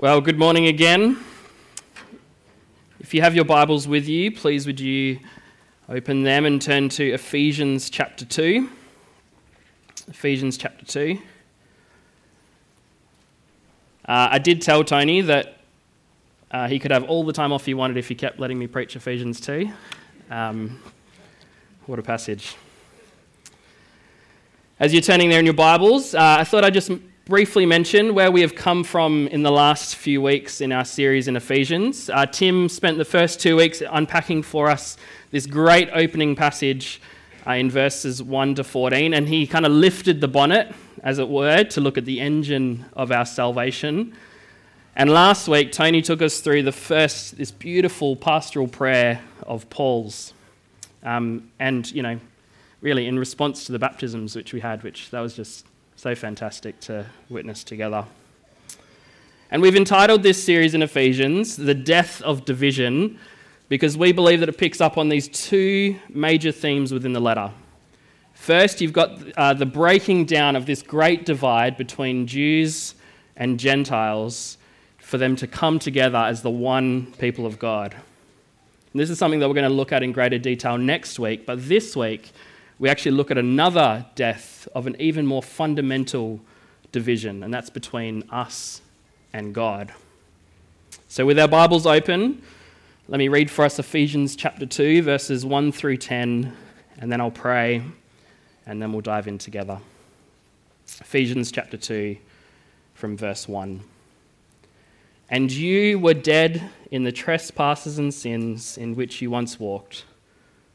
Well, good morning again. If you have your Bibles with you, please would you open them and turn to Ephesians chapter 2. Ephesians chapter 2. Uh, I did tell Tony that uh, he could have all the time off he wanted if he kept letting me preach Ephesians 2. Um, what a passage. As you're turning there in your Bibles, uh, I thought I'd just briefly mention where we have come from in the last few weeks in our series in Ephesians. Uh, Tim spent the first two weeks unpacking for us this great opening passage uh, in verses 1 to 14, and he kind of lifted the bonnet, as it were, to look at the engine of our salvation. And last week, Tony took us through the first, this beautiful pastoral prayer of Paul's. Um, and, you know, really in response to the baptisms which we had, which that was just so fantastic to witness together. And we've entitled this series in Ephesians, The Death of Division, because we believe that it picks up on these two major themes within the letter. First, you've got uh, the breaking down of this great divide between Jews and Gentiles for them to come together as the one people of God. And this is something that we're going to look at in greater detail next week, but this week, we actually look at another death of an even more fundamental division, and that's between us and God. So, with our Bibles open, let me read for us Ephesians chapter 2, verses 1 through 10, and then I'll pray, and then we'll dive in together. Ephesians chapter 2, from verse 1. And you were dead in the trespasses and sins in which you once walked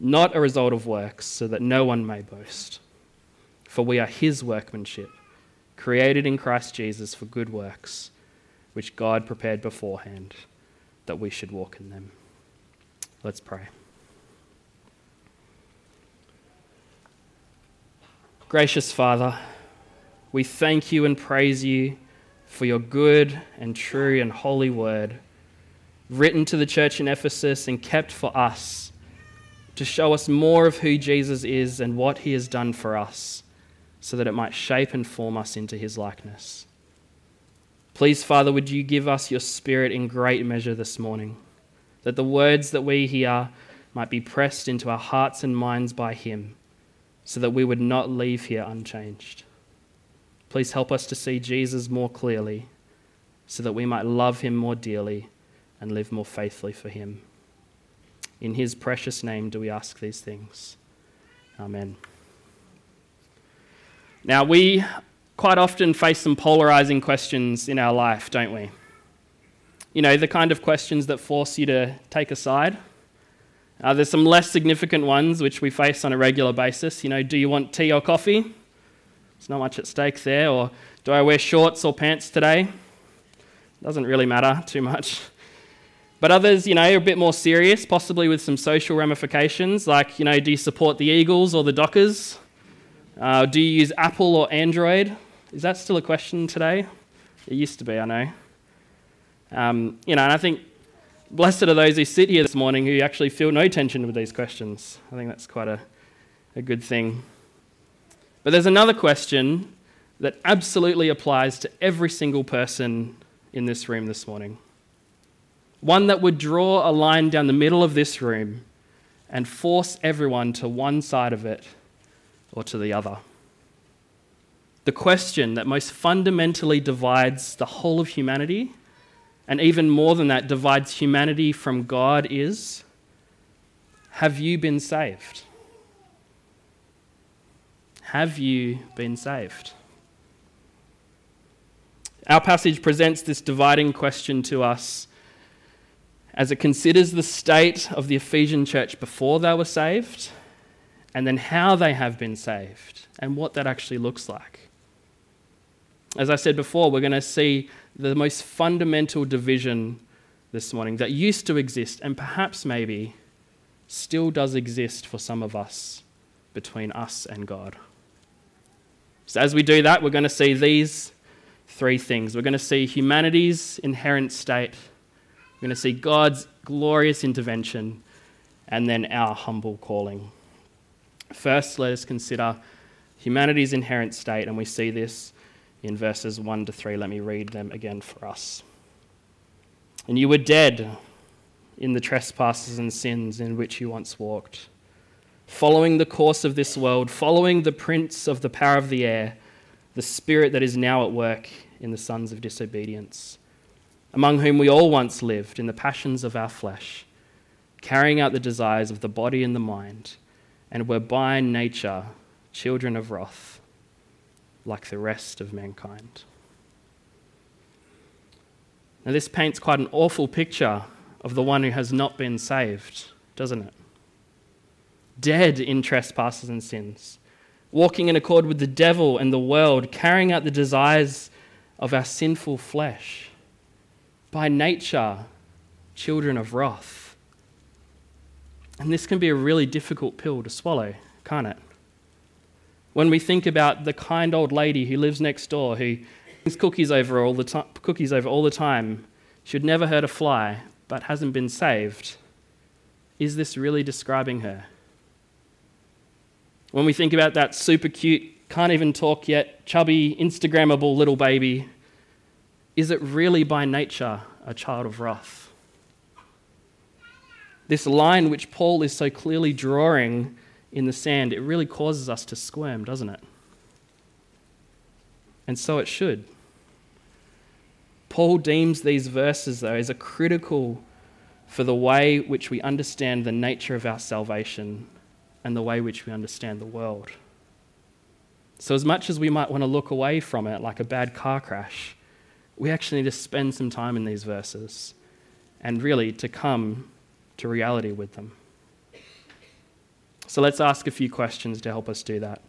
not a result of works, so that no one may boast. For we are his workmanship, created in Christ Jesus for good works, which God prepared beforehand that we should walk in them. Let's pray. Gracious Father, we thank you and praise you for your good and true and holy word, written to the church in Ephesus and kept for us to show us more of who Jesus is and what he has done for us, so that it might shape and form us into his likeness. Please, Father, would you give us your Spirit in great measure this morning, that the words that we hear might be pressed into our hearts and minds by him, so that we would not leave here unchanged. Please help us to see Jesus more clearly, so that we might love him more dearly and live more faithfully for him. In his precious name do we ask these things. Amen. Now, we quite often face some polarizing questions in our life, don't we? You know, the kind of questions that force you to take a side. Uh, there's some less significant ones which we face on a regular basis. You know, do you want tea or coffee? There's not much at stake there. Or do I wear shorts or pants today? Doesn't really matter too much. But others, you know, are a bit more serious, possibly with some social ramifications, like, you know, do you support the Eagles or the Dockers? Uh, do you use Apple or Android? Is that still a question today? It used to be, I know. Um, you know, and I think blessed are those who sit here this morning who actually feel no tension with these questions. I think that's quite a, a good thing. But there's another question that absolutely applies to every single person in this room this morning one that would draw a line down the middle of this room and force everyone to one side of it or to the other. The question that most fundamentally divides the whole of humanity and even more than that, divides humanity from God is have you been saved? Have you been saved? Our passage presents this dividing question to us as it considers the state of the Ephesian church before they were saved and then how they have been saved and what that actually looks like. As I said before, we're going to see the most fundamental division this morning that used to exist and perhaps maybe still does exist for some of us between us and God. So, as we do that, we're going to see these three things. We're going to see humanity's inherent state, we're going to see God's glorious intervention, and then our humble calling. First, let us consider humanity's inherent state, and we see this in verses 1 to 3. Let me read them again for us. And you were dead in the trespasses and sins in which you once walked, following the course of this world, following the prince of the power of the air, the spirit that is now at work in the sons of disobedience, among whom we all once lived in the passions of our flesh, carrying out the desires of the body and the mind, and were by nature children of wrath, like the rest of mankind. Now, this paints quite an awful picture of the one who has not been saved, doesn't it? Dead in trespasses and sins, walking in accord with the devil and the world, carrying out the desires of our sinful flesh. By nature, children of wrath. And this can be a really difficult pill to swallow, can't it? When we think about the kind old lady who lives next door who brings cookies over all the time, cookies over all the time, should never hurt a fly, but hasn't been saved, is this really describing her? When we think about that super cute, can't even talk yet, chubby, Instagrammable little baby, is it really by nature a child of wrath? This line which Paul is so clearly drawing in the sand, it really causes us to squirm, doesn't it? And so it should. Paul deems these verses, though, as a critical for the way which we understand the nature of our salvation and the way which we understand the world. So, as much as we might want to look away from it like a bad car crash, we actually need to spend some time in these verses and really to come to reality with them. So, let's ask a few questions to help us do that.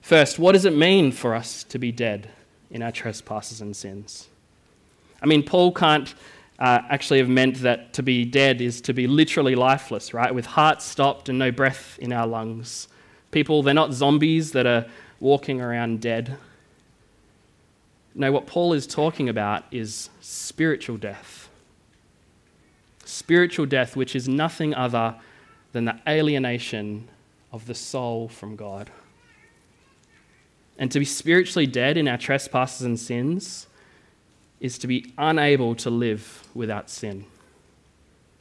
First, what does it mean for us to be dead in our trespasses and sins? I mean, Paul can't uh, actually have meant that to be dead is to be literally lifeless, right? With hearts stopped and no breath in our lungs. People, they're not zombies that are walking around dead. No, what Paul is talking about is spiritual death. Spiritual death, which is nothing other than the alienation of the soul from God. And to be spiritually dead in our trespasses and sins is to be unable to live without sin.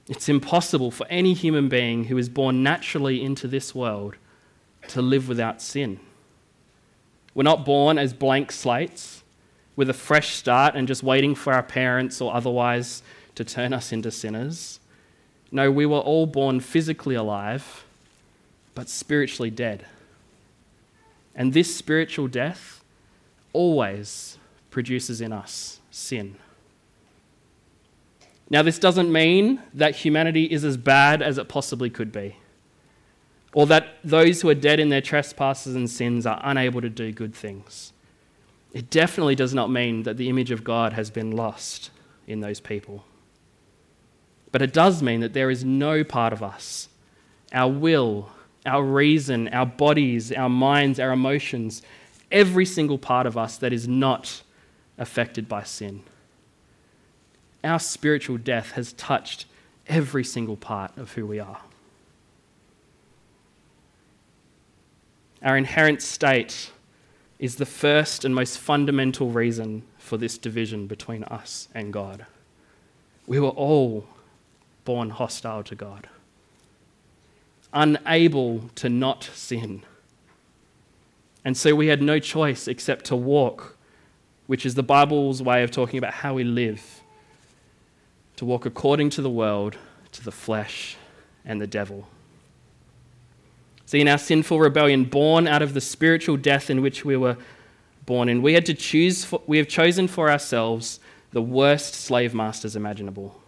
It's impossible for any human being who is born naturally into this world to live without sin. We're not born as blank slates with a fresh start and just waiting for our parents or otherwise to turn us into sinners. No, we were all born physically alive, but spiritually dead. And this spiritual death always produces in us sin. Now, this doesn't mean that humanity is as bad as it possibly could be, or that those who are dead in their trespasses and sins are unable to do good things. It definitely does not mean that the image of God has been lost in those people. But it does mean that there is no part of us, our will, our reason, our bodies, our minds, our emotions, every single part of us that is not affected by sin. Our spiritual death has touched every single part of who we are. Our inherent state is the first and most fundamental reason for this division between us and God. We were all born hostile to God, unable to not sin. And so we had no choice except to walk which is the Bible's way of talking about how we live, to walk according to the world, to the flesh, and the devil. See, in our sinful rebellion, born out of the spiritual death in which we were born in, we had to choose, for, we have chosen for ourselves the worst slave masters imaginable.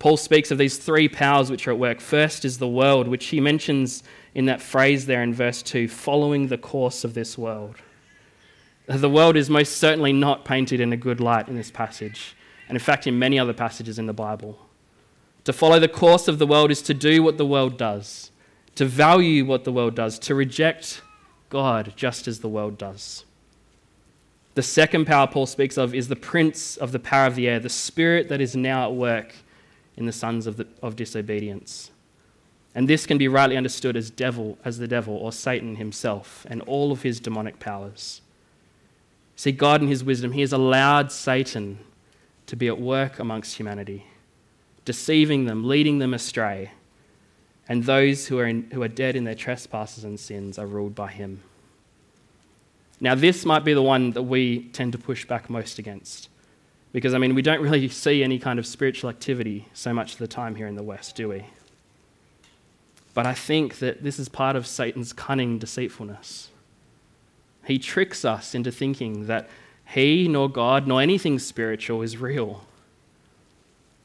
Paul speaks of these three powers which are at work. First is the world, which he mentions in that phrase there in verse 2 following the course of this world. The world is most certainly not painted in a good light in this passage, and in fact, in many other passages in the Bible. To follow the course of the world is to do what the world does, to value what the world does, to reject God just as the world does. The second power Paul speaks of is the prince of the power of the air, the spirit that is now at work in the sons of, the, of disobedience. And this can be rightly understood as devil, as the devil or Satan himself and all of his demonic powers. See, God in his wisdom, he has allowed Satan to be at work amongst humanity, deceiving them, leading them astray. And those who are, in, who are dead in their trespasses and sins are ruled by him. Now, this might be the one that we tend to push back most against. Because, I mean, we don't really see any kind of spiritual activity so much of the time here in the West, do we? But I think that this is part of Satan's cunning deceitfulness. He tricks us into thinking that he, nor God, nor anything spiritual is real.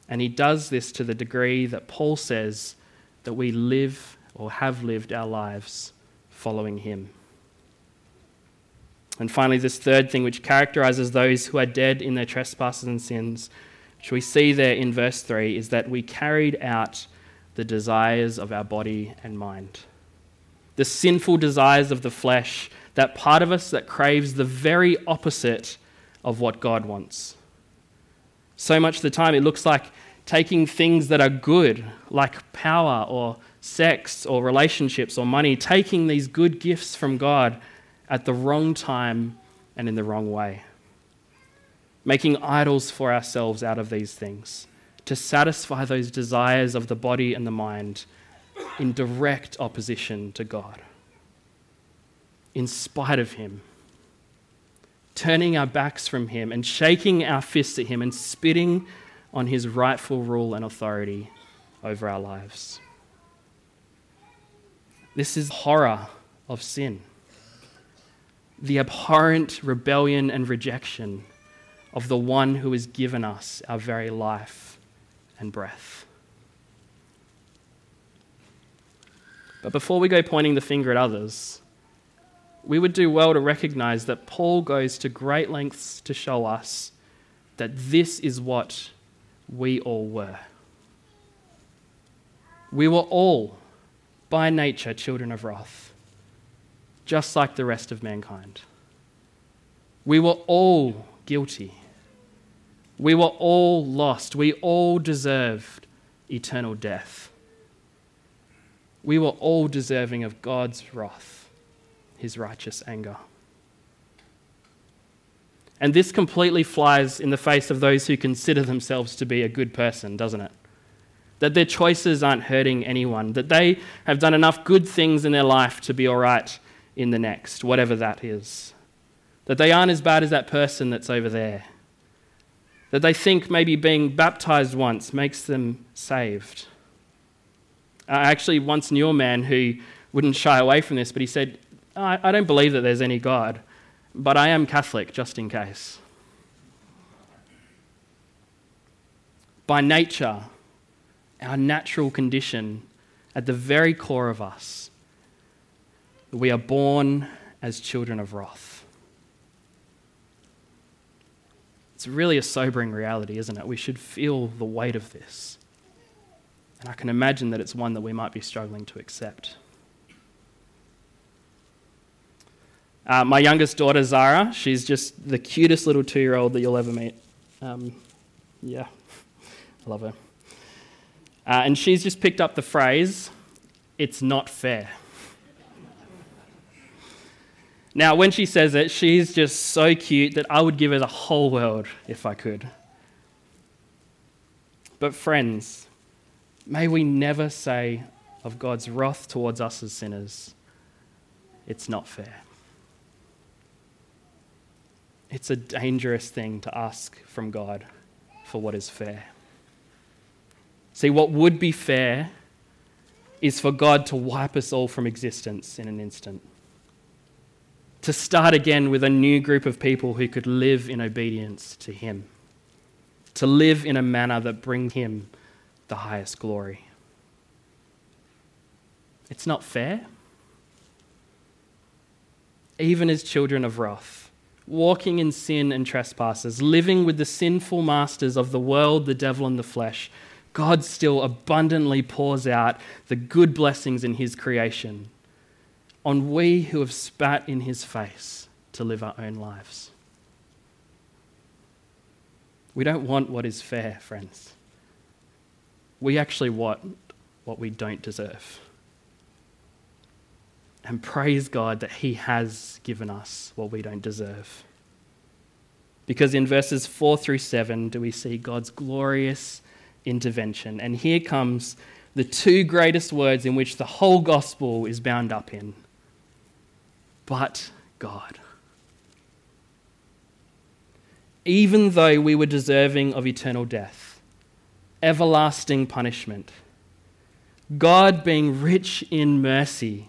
And he does this to the degree that Paul says that we live or have lived our lives following him. And finally, this third thing, which characterizes those who are dead in their trespasses and sins, which we see there in verse 3, is that we carried out the desires of our body and mind. The sinful desires of the flesh, that part of us that craves the very opposite of what God wants. So much of the time, it looks like taking things that are good, like power or sex or relationships or money, taking these good gifts from God at the wrong time and in the wrong way. Making idols for ourselves out of these things to satisfy those desires of the body and the mind in direct opposition to God. In spite of Him. Turning our backs from Him and shaking our fists at Him and spitting on His rightful rule and authority over our lives. This is horror of sin the abhorrent rebellion and rejection of the one who has given us our very life and breath. But before we go pointing the finger at others, we would do well to recognize that Paul goes to great lengths to show us that this is what we all were. We were all, by nature, children of wrath just like the rest of mankind. We were all guilty. We were all lost. We all deserved eternal death. We were all deserving of God's wrath, his righteous anger. And this completely flies in the face of those who consider themselves to be a good person, doesn't it? That their choices aren't hurting anyone, that they have done enough good things in their life to be all right in the next, whatever that is. That they aren't as bad as that person that's over there. That they think maybe being baptized once makes them saved. I actually once knew a man who wouldn't shy away from this, but he said, I, I don't believe that there's any God, but I am Catholic just in case. By nature, our natural condition at the very core of us we are born as children of wrath. It's really a sobering reality, isn't it? We should feel the weight of this. And I can imagine that it's one that we might be struggling to accept. Uh, my youngest daughter, Zara, she's just the cutest little two year old that you'll ever meet. Um, yeah, I love her. Uh, and she's just picked up the phrase, it's not fair. Now, when she says it, she's just so cute that I would give her the whole world if I could. But, friends, may we never say of God's wrath towards us as sinners, it's not fair. It's a dangerous thing to ask from God for what is fair. See, what would be fair is for God to wipe us all from existence in an instant. To start again with a new group of people who could live in obedience to Him. To live in a manner that brings Him the highest glory. It's not fair. Even as children of wrath, walking in sin and trespasses, living with the sinful masters of the world, the devil, and the flesh, God still abundantly pours out the good blessings in His creation on we who have spat in His face to live our own lives. We don't want what is fair, friends. We actually want what we don't deserve. And praise God that He has given us what we don't deserve. Because in verses 4 through 7 do we see God's glorious intervention. And here comes the two greatest words in which the whole gospel is bound up in. But God. Even though we were deserving of eternal death, everlasting punishment, God, being rich in mercy,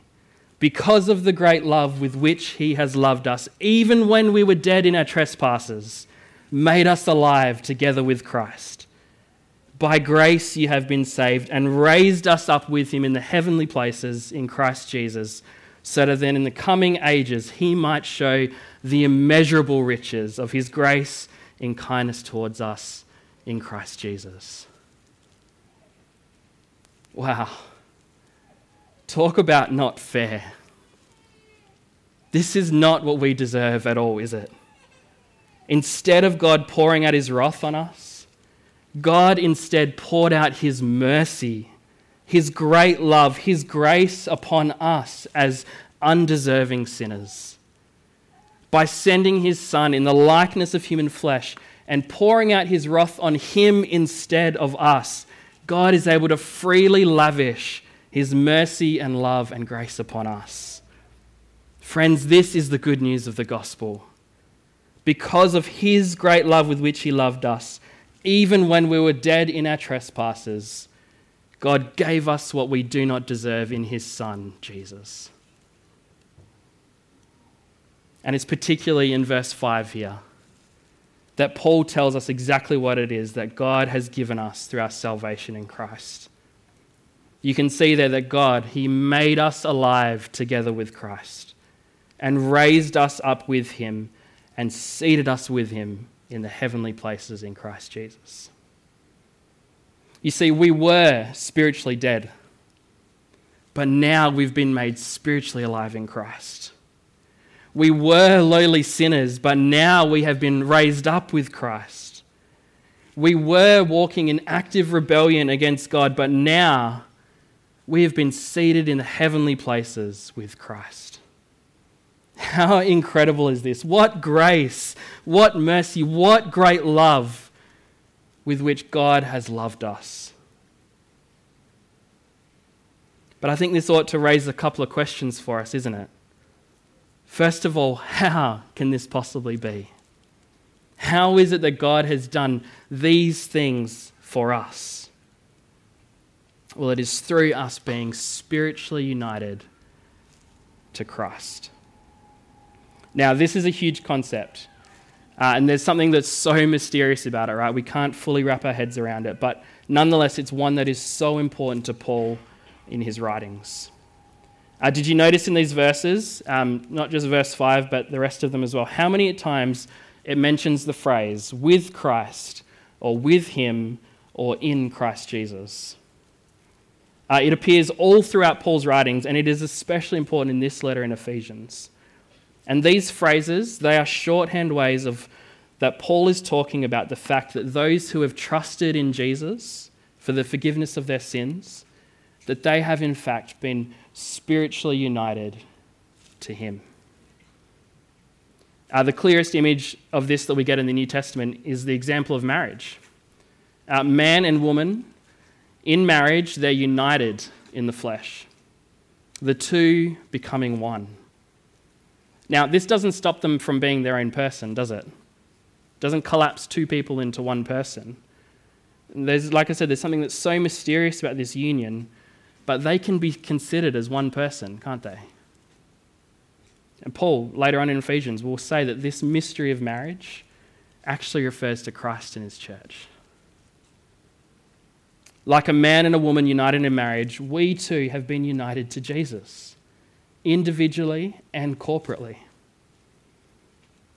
because of the great love with which He has loved us, even when we were dead in our trespasses, made us alive together with Christ. By grace you have been saved, and raised us up with him in the heavenly places in Christ Jesus, so that then in the coming ages he might show the immeasurable riches of his grace in kindness towards us in Christ Jesus. Wow. Talk about not fair. This is not what we deserve at all, is it? Instead of God pouring out his wrath on us, God instead poured out his mercy, his great love, his grace upon us as undeserving sinners. By sending his Son in the likeness of human flesh and pouring out his wrath on him instead of us, God is able to freely lavish his mercy and love and grace upon us. Friends, this is the good news of the gospel. Because of his great love with which he loved us, even when we were dead in our trespasses, God gave us what we do not deserve in his Son, Jesus. And it's particularly in verse 5 here that Paul tells us exactly what it is that God has given us through our salvation in Christ. You can see there that God, He made us alive together with Christ and raised us up with Him and seated us with Him in the heavenly places in Christ Jesus. You see, we were spiritually dead, but now we've been made spiritually alive in Christ. We were lowly sinners, but now we have been raised up with Christ. We were walking in active rebellion against God, but now we have been seated in the heavenly places with Christ. How incredible is this? What grace, what mercy, what great love with which God has loved us. But I think this ought to raise a couple of questions for us, isn't it? First of all, how can this possibly be? How is it that God has done these things for us? Well, it is through us being spiritually united to Christ. Now, this is a huge concept. Uh, and there's something that's so mysterious about it, right? We can't fully wrap our heads around it. But nonetheless, it's one that is so important to Paul in his writings. Uh, did you notice in these verses, um, not just verse 5, but the rest of them as well, how many times it mentions the phrase with Christ or with him or in Christ Jesus? Uh, it appears all throughout Paul's writings, and it is especially important in this letter in Ephesians. And these phrases, they are shorthand ways of that Paul is talking about the fact that those who have trusted in Jesus for the forgiveness of their sins, that they have in fact been spiritually united to him. Uh, the clearest image of this that we get in the New Testament is the example of marriage. Uh, man and woman, in marriage, they're united in the flesh, the two becoming one. Now, this doesn't stop them from being their own person, does it? Doesn't collapse two people into one person. There's, like I said, there's something that's so mysterious about this union, but they can be considered as one person, can't they? And Paul, later on in Ephesians, will say that this mystery of marriage actually refers to Christ and his church. Like a man and a woman united in marriage, we too have been united to Jesus, individually and corporately.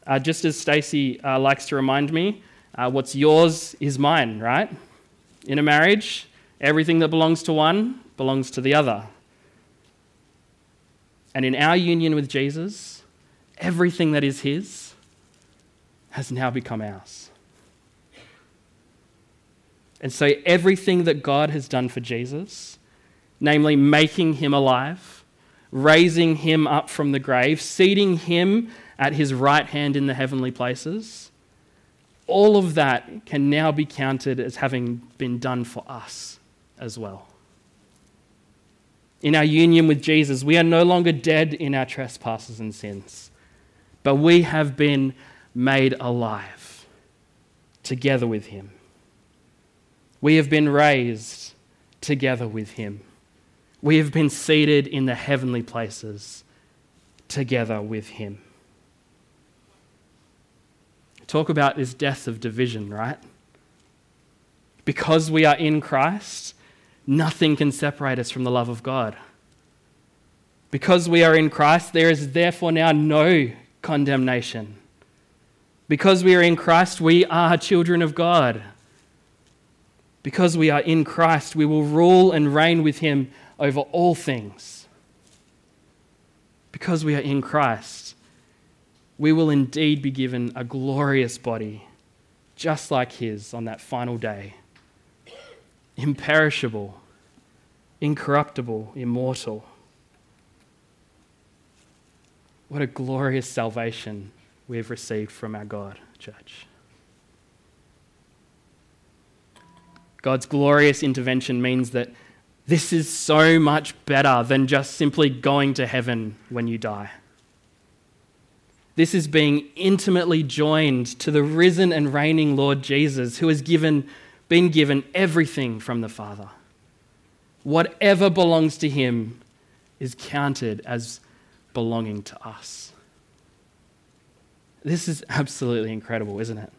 Uh, just as Stacey uh, likes to remind me, uh, what's yours is mine, right? In a marriage, everything that belongs to one belongs to the other. And in our union with Jesus, everything that is His has now become ours. And so, everything that God has done for Jesus, namely making him alive, raising him up from the grave, seating him at his right hand in the heavenly places, all of that can now be counted as having been done for us as well. In our union with Jesus, we are no longer dead in our trespasses and sins, but we have been made alive together with him. We have been raised together with him. We have been seated in the heavenly places together with him. Talk about this death of division, right? Because we are in Christ, nothing can separate us from the love of God. Because we are in Christ, there is therefore now no condemnation. Because we are in Christ, we are children of God. Because we are in Christ, we will rule and reign with him over all things. Because we are in Christ, we will indeed be given a glorious body, just like his on that final day imperishable, incorruptible, immortal. What a glorious salvation we have received from our God, church. God's glorious intervention means that this is so much better than just simply going to heaven when you die. This is being intimately joined to the risen and reigning Lord Jesus, who has given, been given everything from the Father. Whatever belongs to him is counted as belonging to us. This is absolutely incredible, isn't it?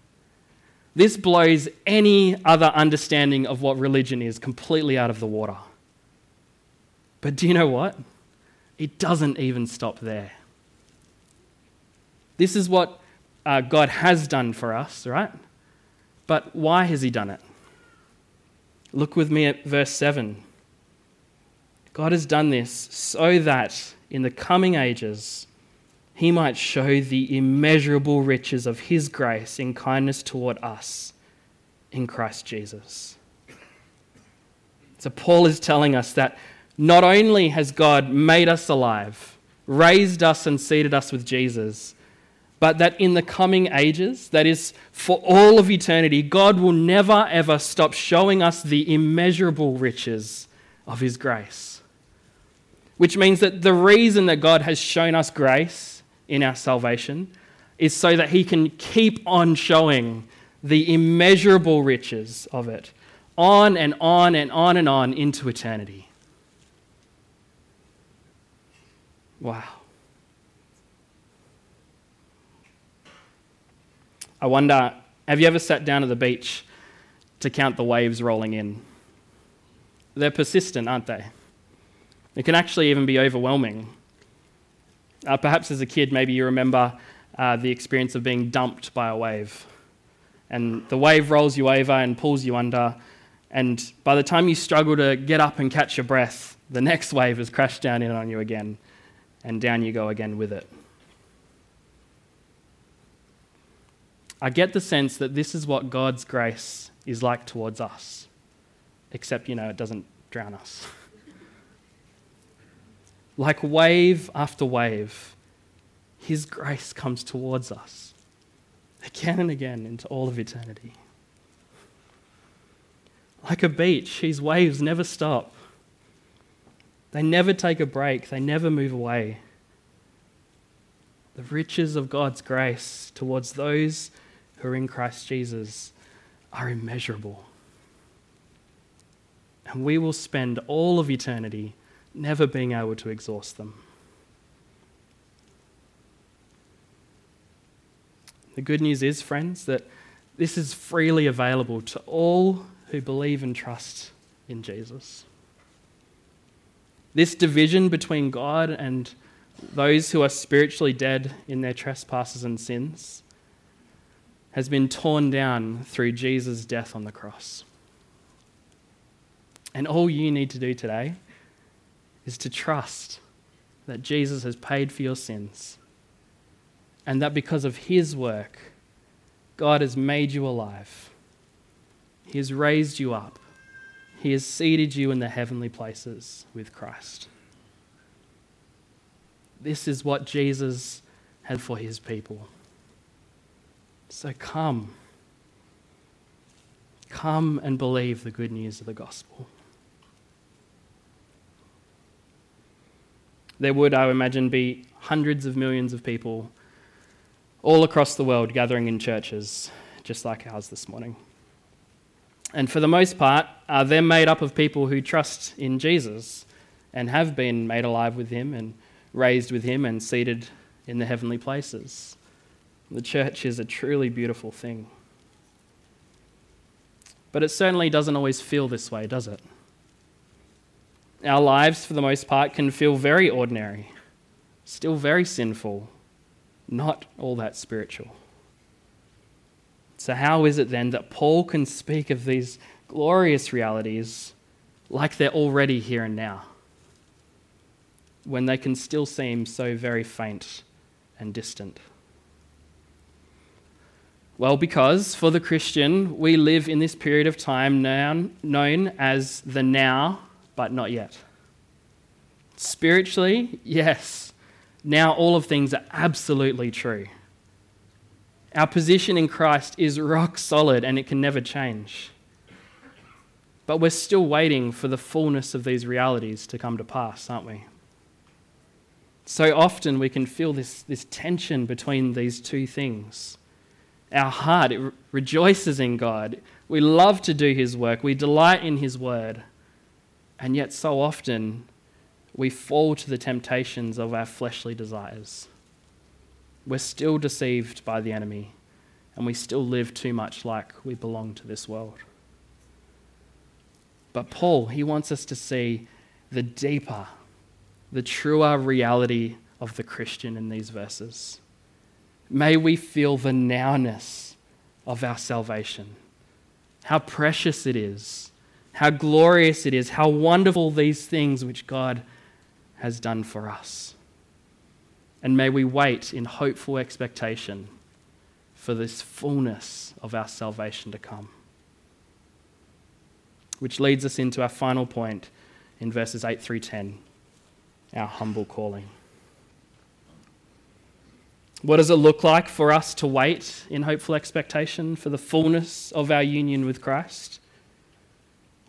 This blows any other understanding of what religion is completely out of the water. But do you know what? It doesn't even stop there. This is what uh, God has done for us, right? But why has He done it? Look with me at verse 7. God has done this so that in the coming ages, he might show the immeasurable riches of his grace in kindness toward us in Christ Jesus. So, Paul is telling us that not only has God made us alive, raised us, and seated us with Jesus, but that in the coming ages, that is, for all of eternity, God will never ever stop showing us the immeasurable riches of his grace. Which means that the reason that God has shown us grace in our salvation is so that he can keep on showing the immeasurable riches of it on and on and on and on into eternity. Wow. I wonder have you ever sat down at the beach to count the waves rolling in? They're persistent, aren't they? It can actually even be overwhelming. Uh, perhaps as a kid, maybe you remember uh, the experience of being dumped by a wave. And the wave rolls you over and pulls you under. And by the time you struggle to get up and catch your breath, the next wave has crashed down in on you again. And down you go again with it. I get the sense that this is what God's grace is like towards us, except, you know, it doesn't drown us. Like wave after wave, His grace comes towards us again and again into all of eternity. Like a beach, His waves never stop. They never take a break, they never move away. The riches of God's grace towards those who are in Christ Jesus are immeasurable. and we will spend all of eternity never being able to exhaust them. The good news is, friends, that this is freely available to all who believe and trust in Jesus. This division between God and those who are spiritually dead in their trespasses and sins has been torn down through Jesus' death on the cross. And all you need to do today is to trust that Jesus has paid for your sins and that because of his work, God has made you alive. He has raised you up. He has seated you in the heavenly places with Christ. This is what Jesus had for his people. So come. Come and believe the good news of the gospel. There would, I imagine, be hundreds of millions of people all across the world gathering in churches, just like ours this morning. And for the most part, uh, they're made up of people who trust in Jesus and have been made alive with him and raised with him and seated in the heavenly places. The church is a truly beautiful thing. But it certainly doesn't always feel this way, does it? Our lives, for the most part, can feel very ordinary, still very sinful, not all that spiritual. So, how is it then that Paul can speak of these glorious realities like they're already here and now, when they can still seem so very faint and distant? Well, because for the Christian, we live in this period of time now, known as the now, but not yet. Spiritually, yes, now all of things are absolutely true. Our position in Christ is rock solid and it can never change. But we're still waiting for the fullness of these realities to come to pass, aren't we? So often we can feel this, this tension between these two things. Our heart it re- rejoices in God. We love to do His work. We delight in His word. And yet, so often, we fall to the temptations of our fleshly desires. We're still deceived by the enemy, and we still live too much like we belong to this world. But Paul, he wants us to see the deeper, the truer reality of the Christian in these verses. May we feel the nowness of our salvation, how precious it is, how glorious it is, how wonderful these things which God has done for us. And may we wait in hopeful expectation for this fullness of our salvation to come. Which leads us into our final point in verses 8 through 10 our humble calling. What does it look like for us to wait in hopeful expectation for the fullness of our union with Christ?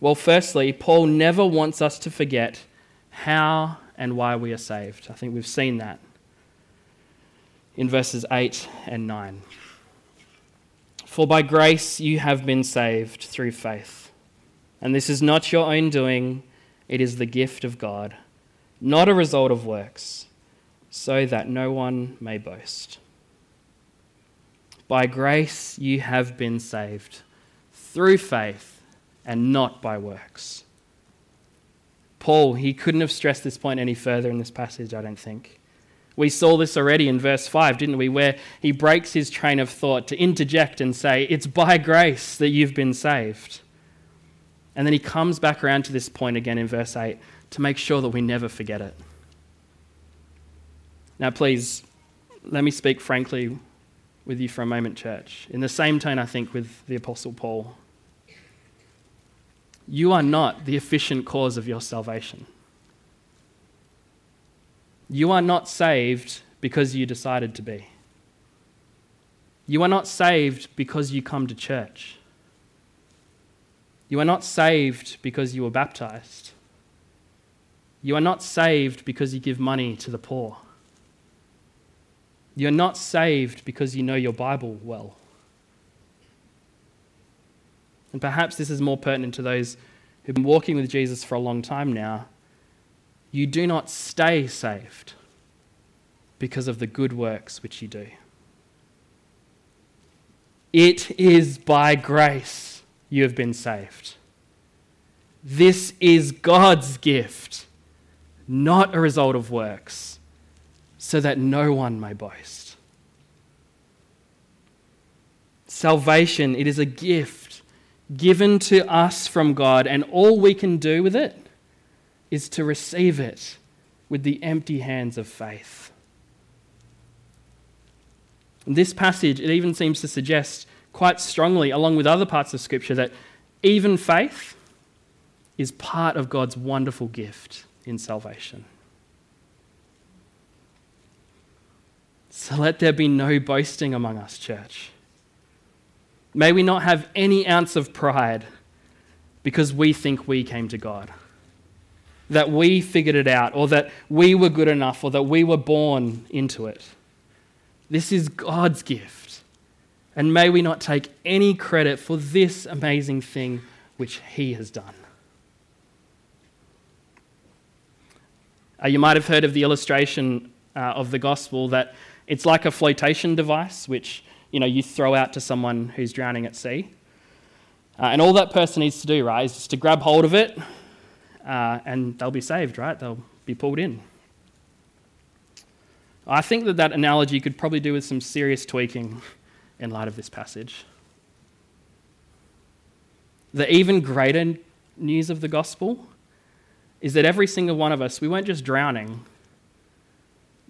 Well, firstly, Paul never wants us to forget how and why we are saved. I think we've seen that in verses 8 and 9. For by grace you have been saved through faith. And this is not your own doing, it is the gift of God, not a result of works, so that no one may boast. By grace you have been saved through faith and not by works Paul, he couldn't have stressed this point any further in this passage, I don't think. We saw this already in verse 5, didn't we? Where he breaks his train of thought to interject and say, It's by grace that you've been saved. And then he comes back around to this point again in verse 8 to make sure that we never forget it. Now, please, let me speak frankly with you for a moment, church. In the same tone, I think, with the Apostle Paul. You are not the efficient cause of your salvation. You are not saved because you decided to be. You are not saved because you come to church. You are not saved because you were baptized. You are not saved because you give money to the poor. You are not saved because you know your Bible well. And perhaps this is more pertinent to those who've been walking with Jesus for a long time now, you do not stay saved because of the good works which you do. It is by grace you have been saved. This is God's gift, not a result of works, so that no one may boast. Salvation, it is a gift given to us from God, and all we can do with it is to receive it with the empty hands of faith. This passage, it even seems to suggest quite strongly, along with other parts of Scripture, that even faith is part of God's wonderful gift in salvation. So let there be no boasting among us, church. May we not have any ounce of pride because we think we came to God, that we figured it out, or that we were good enough, or that we were born into it. This is God's gift. And may we not take any credit for this amazing thing which He has done. Uh, you might have heard of the illustration uh, of the gospel that it's like a flotation device, which you know you throw out to someone who's drowning at sea. Uh, and all that person needs to do, right, is just to grab hold of it, uh, and they'll be saved, right? They'll be pulled in. I think that that analogy could probably do with some serious tweaking in light of this passage. The even greater news of the gospel is that every single one of us, we weren't just drowning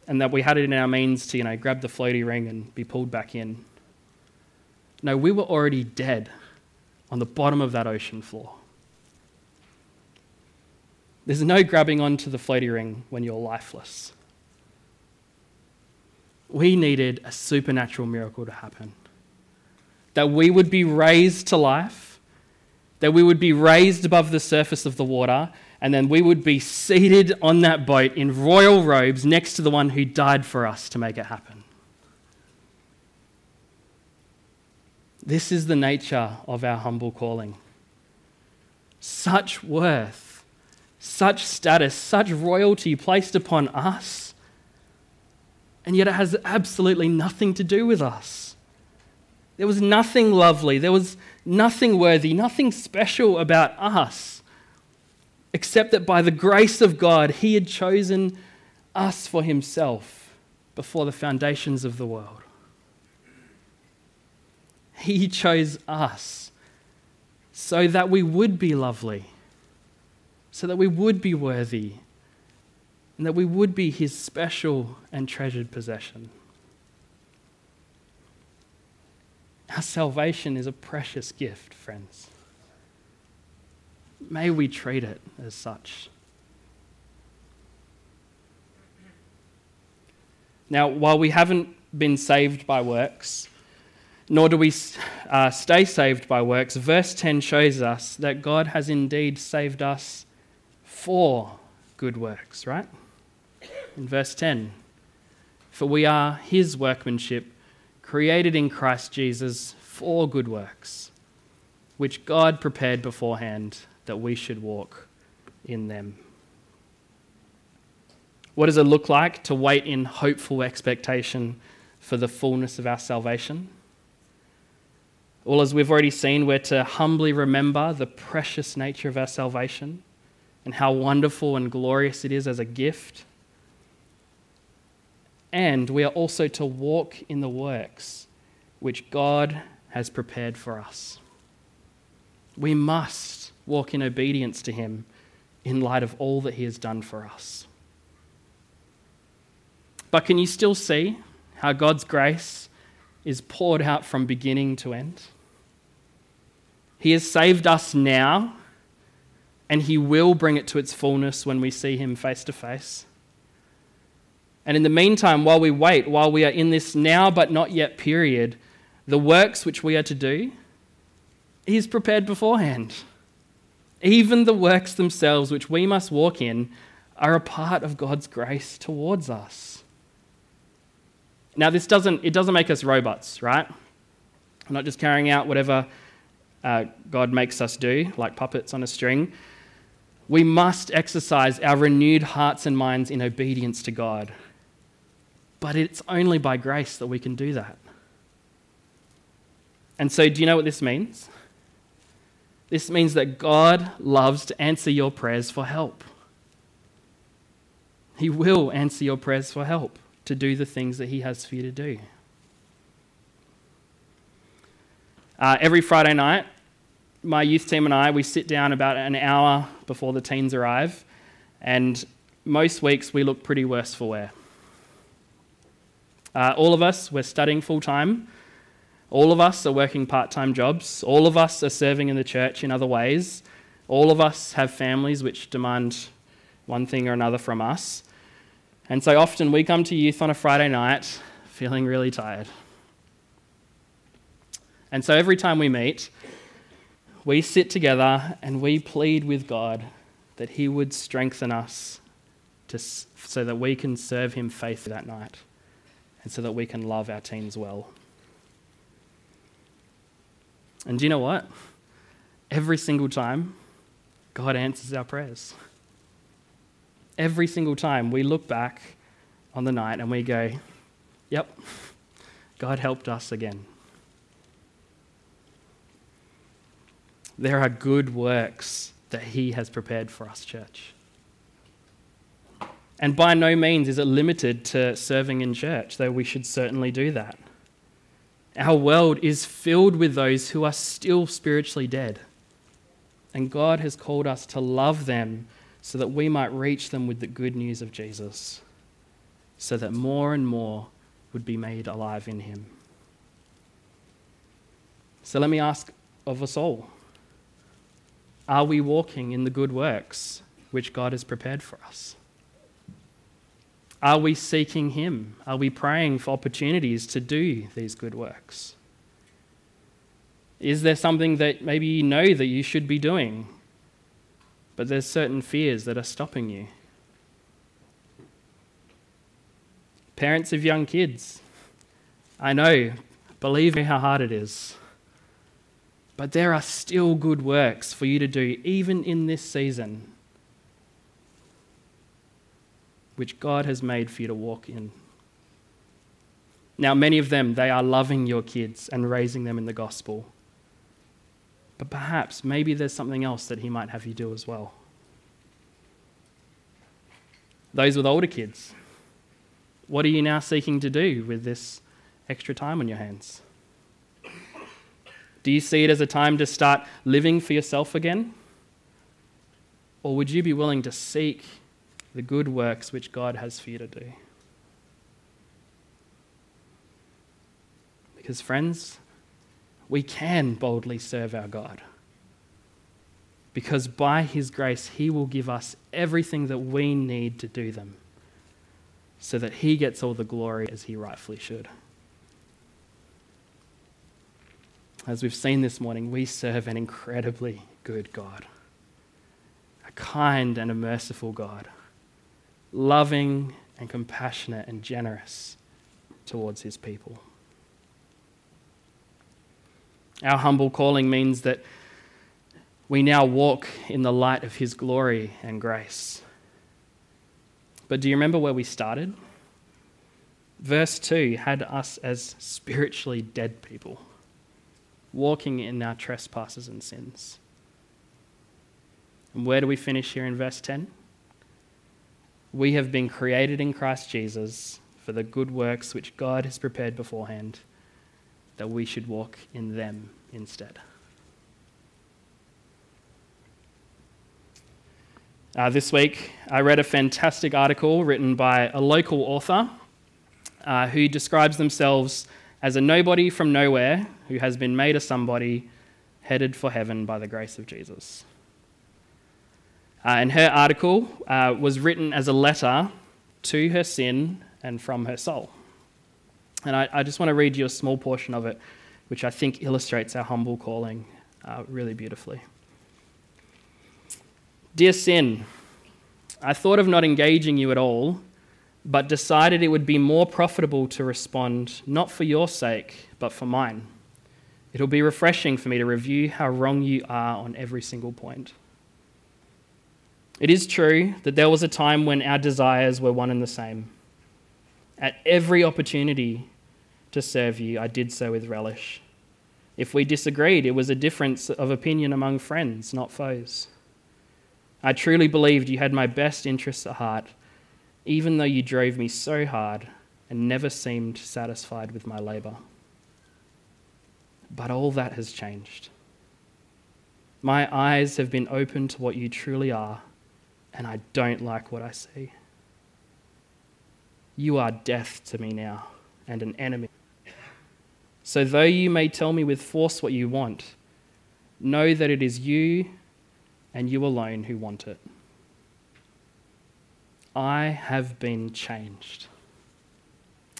and that we had it in our means to, you know, grab the floaty ring and be pulled back in. No, we were already dead on the bottom of that ocean floor. There's no grabbing onto the floaty ring when you're lifeless. We needed a supernatural miracle to happen. That we would be raised to life, that we would be raised above the surface of the water, and then we would be seated on that boat in royal robes next to the one who died for us to make it happen. This is the nature of our humble calling. Such worth, such status, such royalty placed upon us and yet it has absolutely nothing to do with us. There was nothing lovely, there was nothing worthy, nothing special about us, except that by the grace of God, He had chosen us for Himself before the foundations of the world. He chose us so that we would be lovely, so that we would be worthy, and that we would be his special and treasured possession. Our salvation is a precious gift, friends. May we treat it as such. Now, while we haven't been saved by works, nor do we uh, stay saved by works, verse 10 shows us that God has indeed saved us for good works, right? in verse 10 For we are his workmanship, created in Christ Jesus for good works, which God prepared beforehand that we should walk in them. What does it look like to wait in hopeful expectation for the fullness of our salvation? Well, as we've already seen, we're to humbly remember the precious nature of our salvation and how wonderful and glorious it is as a gift and we are also to walk in the works which God has prepared for us. We must walk in obedience to Him in light of all that He has done for us. But can you still see how God's grace is poured out from beginning to end? He has saved us now, and He will bring it to its fullness when we see Him face to face. And in the meantime, while we wait, while we are in this now but not yet period, the works which we are to do, He's prepared beforehand. Even the works themselves which we must walk in are a part of God's grace towards us. Now, this doesn't, it doesn't make us robots, right? We're not just carrying out whatever uh, God makes us do, like puppets on a string, we must exercise our renewed hearts and minds in obedience to God. But it's only by grace that we can do that. And so, do you know what this means? This means that God loves to answer your prayers for help. He will answer your prayers for help to do the things that He has for you to do. Uh, every Friday night, my youth team and I, we sit down about an hour before the teens arrive, and most weeks we look pretty worse for wear. Uh, all of us, we're studying full time. All of us are working part time jobs. All of us are serving in the church in other ways. All of us have families which demand one thing or another from us. And so often we come to youth on a Friday night feeling really tired. And so every time we meet, we sit together and we plead with God that He would strengthen us to, so that we can serve Him faithfully that night and so that we can love our teens well. And do you know what? Every single time, God answers our prayers. Every single time we look back on the night and we go, Yep, God helped us again. There are good works that He has prepared for us, church. And by no means is it limited to serving in church, though we should certainly do that. Our world is filled with those who are still spiritually dead. And God has called us to love them so that we might reach them with the good news of Jesus, so that more and more would be made alive in Him. So let me ask of us all are we walking in the good works which God has prepared for us? Are we seeking Him? Are we praying for opportunities to do these good works? Is there something that maybe you know that you should be doing, but there's certain fears that are stopping you? Parents of young kids, I know, believe me how hard it is. But there are still good works for you to do, even in this season, which God has made for you to walk in. Now, many of them, they are loving your kids and raising them in the gospel. But perhaps, maybe there's something else that He might have you do as well. Those with older kids, what are you now seeking to do with this extra time on your hands? Do you see it as a time to start living for yourself again? Or would you be willing to seek the good works which God has for you to do? Because, friends, we can boldly serve our God. Because by His grace, He will give us everything that we need to do them, so that He gets all the glory as He rightfully should. As we've seen this morning, we serve an incredibly good God, a kind and a merciful God, loving and compassionate and generous towards his people. Our humble calling means that we now walk in the light of his glory and grace. But do you remember where we started? Verse 2 had us as spiritually dead people walking in our trespasses and sins. And where do we finish here in verse 10? We have been created in Christ Jesus for the good works which God has prepared beforehand, that we should walk in them instead. Uh, this week, I read a fantastic article written by a local author uh, who describes themselves as a nobody from nowhere who has been made a somebody headed for heaven by the grace of Jesus. Uh, and her article uh, was written as a letter to her sin and from her soul. And I, I, just want to read you a small portion of it, which I think illustrates our humble calling uh, really beautifully. Dear sin, I thought of not engaging you at all but decided it would be more profitable to respond not for your sake, but for mine. It'll be refreshing for me to review how wrong you are on every single point. It is true that there was a time when our desires were one and the same. At every opportunity to serve you, I did so with relish. If we disagreed, it was a difference of opinion among friends, not foes. I truly believed you had my best interests at heart, even though you drove me so hard and never seemed satisfied with my labour. But all that has changed. My eyes have been opened to what you truly are, and I don't like what I see. You are death to me now and an enemy. So, though you may tell me with force what you want, know that it is you and you alone who want it. I have been changed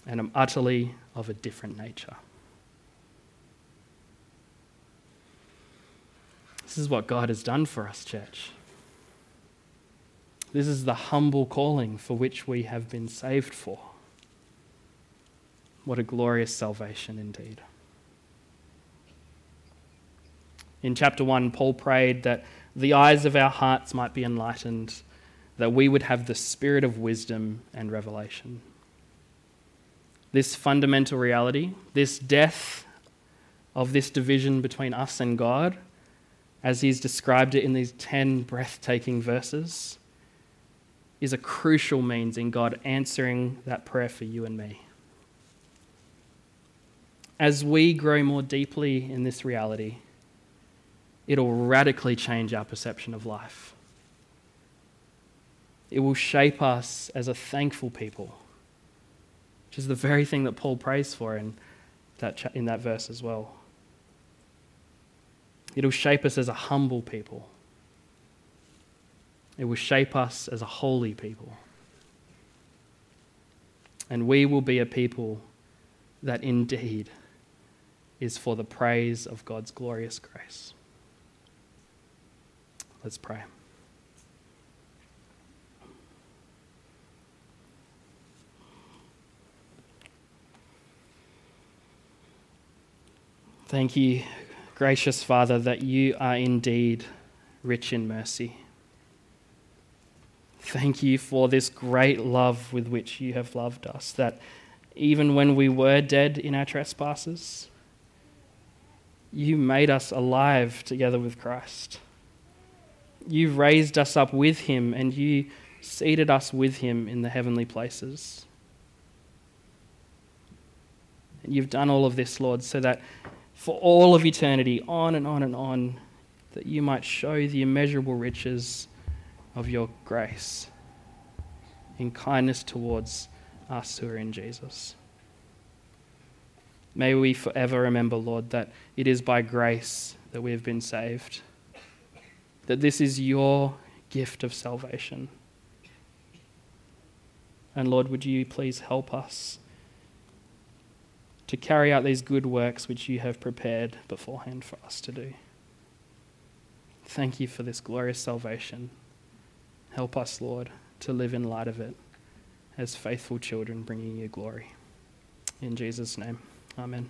and am utterly of a different nature. This is what God has done for us, church. This is the humble calling for which we have been saved for. What a glorious salvation indeed. In chapter 1, Paul prayed that the eyes of our hearts might be enlightened, that we would have the spirit of wisdom and revelation. This fundamental reality, this death of this division between us and God, as he's described it in these 10 breathtaking verses, is a crucial means in God answering that prayer for you and me. As we grow more deeply in this reality, it'll radically change our perception of life. It will shape us as a thankful people, which is the very thing that Paul prays for in that, in that verse as well. It'll shape us as a humble people. It will shape us as a holy people. And we will be a people that indeed is for the praise of God's glorious grace. Let's pray. Thank you, gracious Father, that you are indeed rich in mercy. Thank you for this great love with which you have loved us, that even when we were dead in our trespasses, you made us alive together with Christ. You raised us up with him and you seated us with him in the heavenly places. And you've done all of this, Lord, so that for all of eternity, on and on and on, that you might show the immeasurable riches of your grace in kindness towards us who are in Jesus. May we forever remember, Lord, that it is by grace that we have been saved, that this is your gift of salvation. And Lord, would you please help us to carry out these good works which you have prepared beforehand for us to do. Thank you for this glorious salvation. Help us, Lord, to live in light of it as faithful children bringing you glory. In Jesus' name, amen.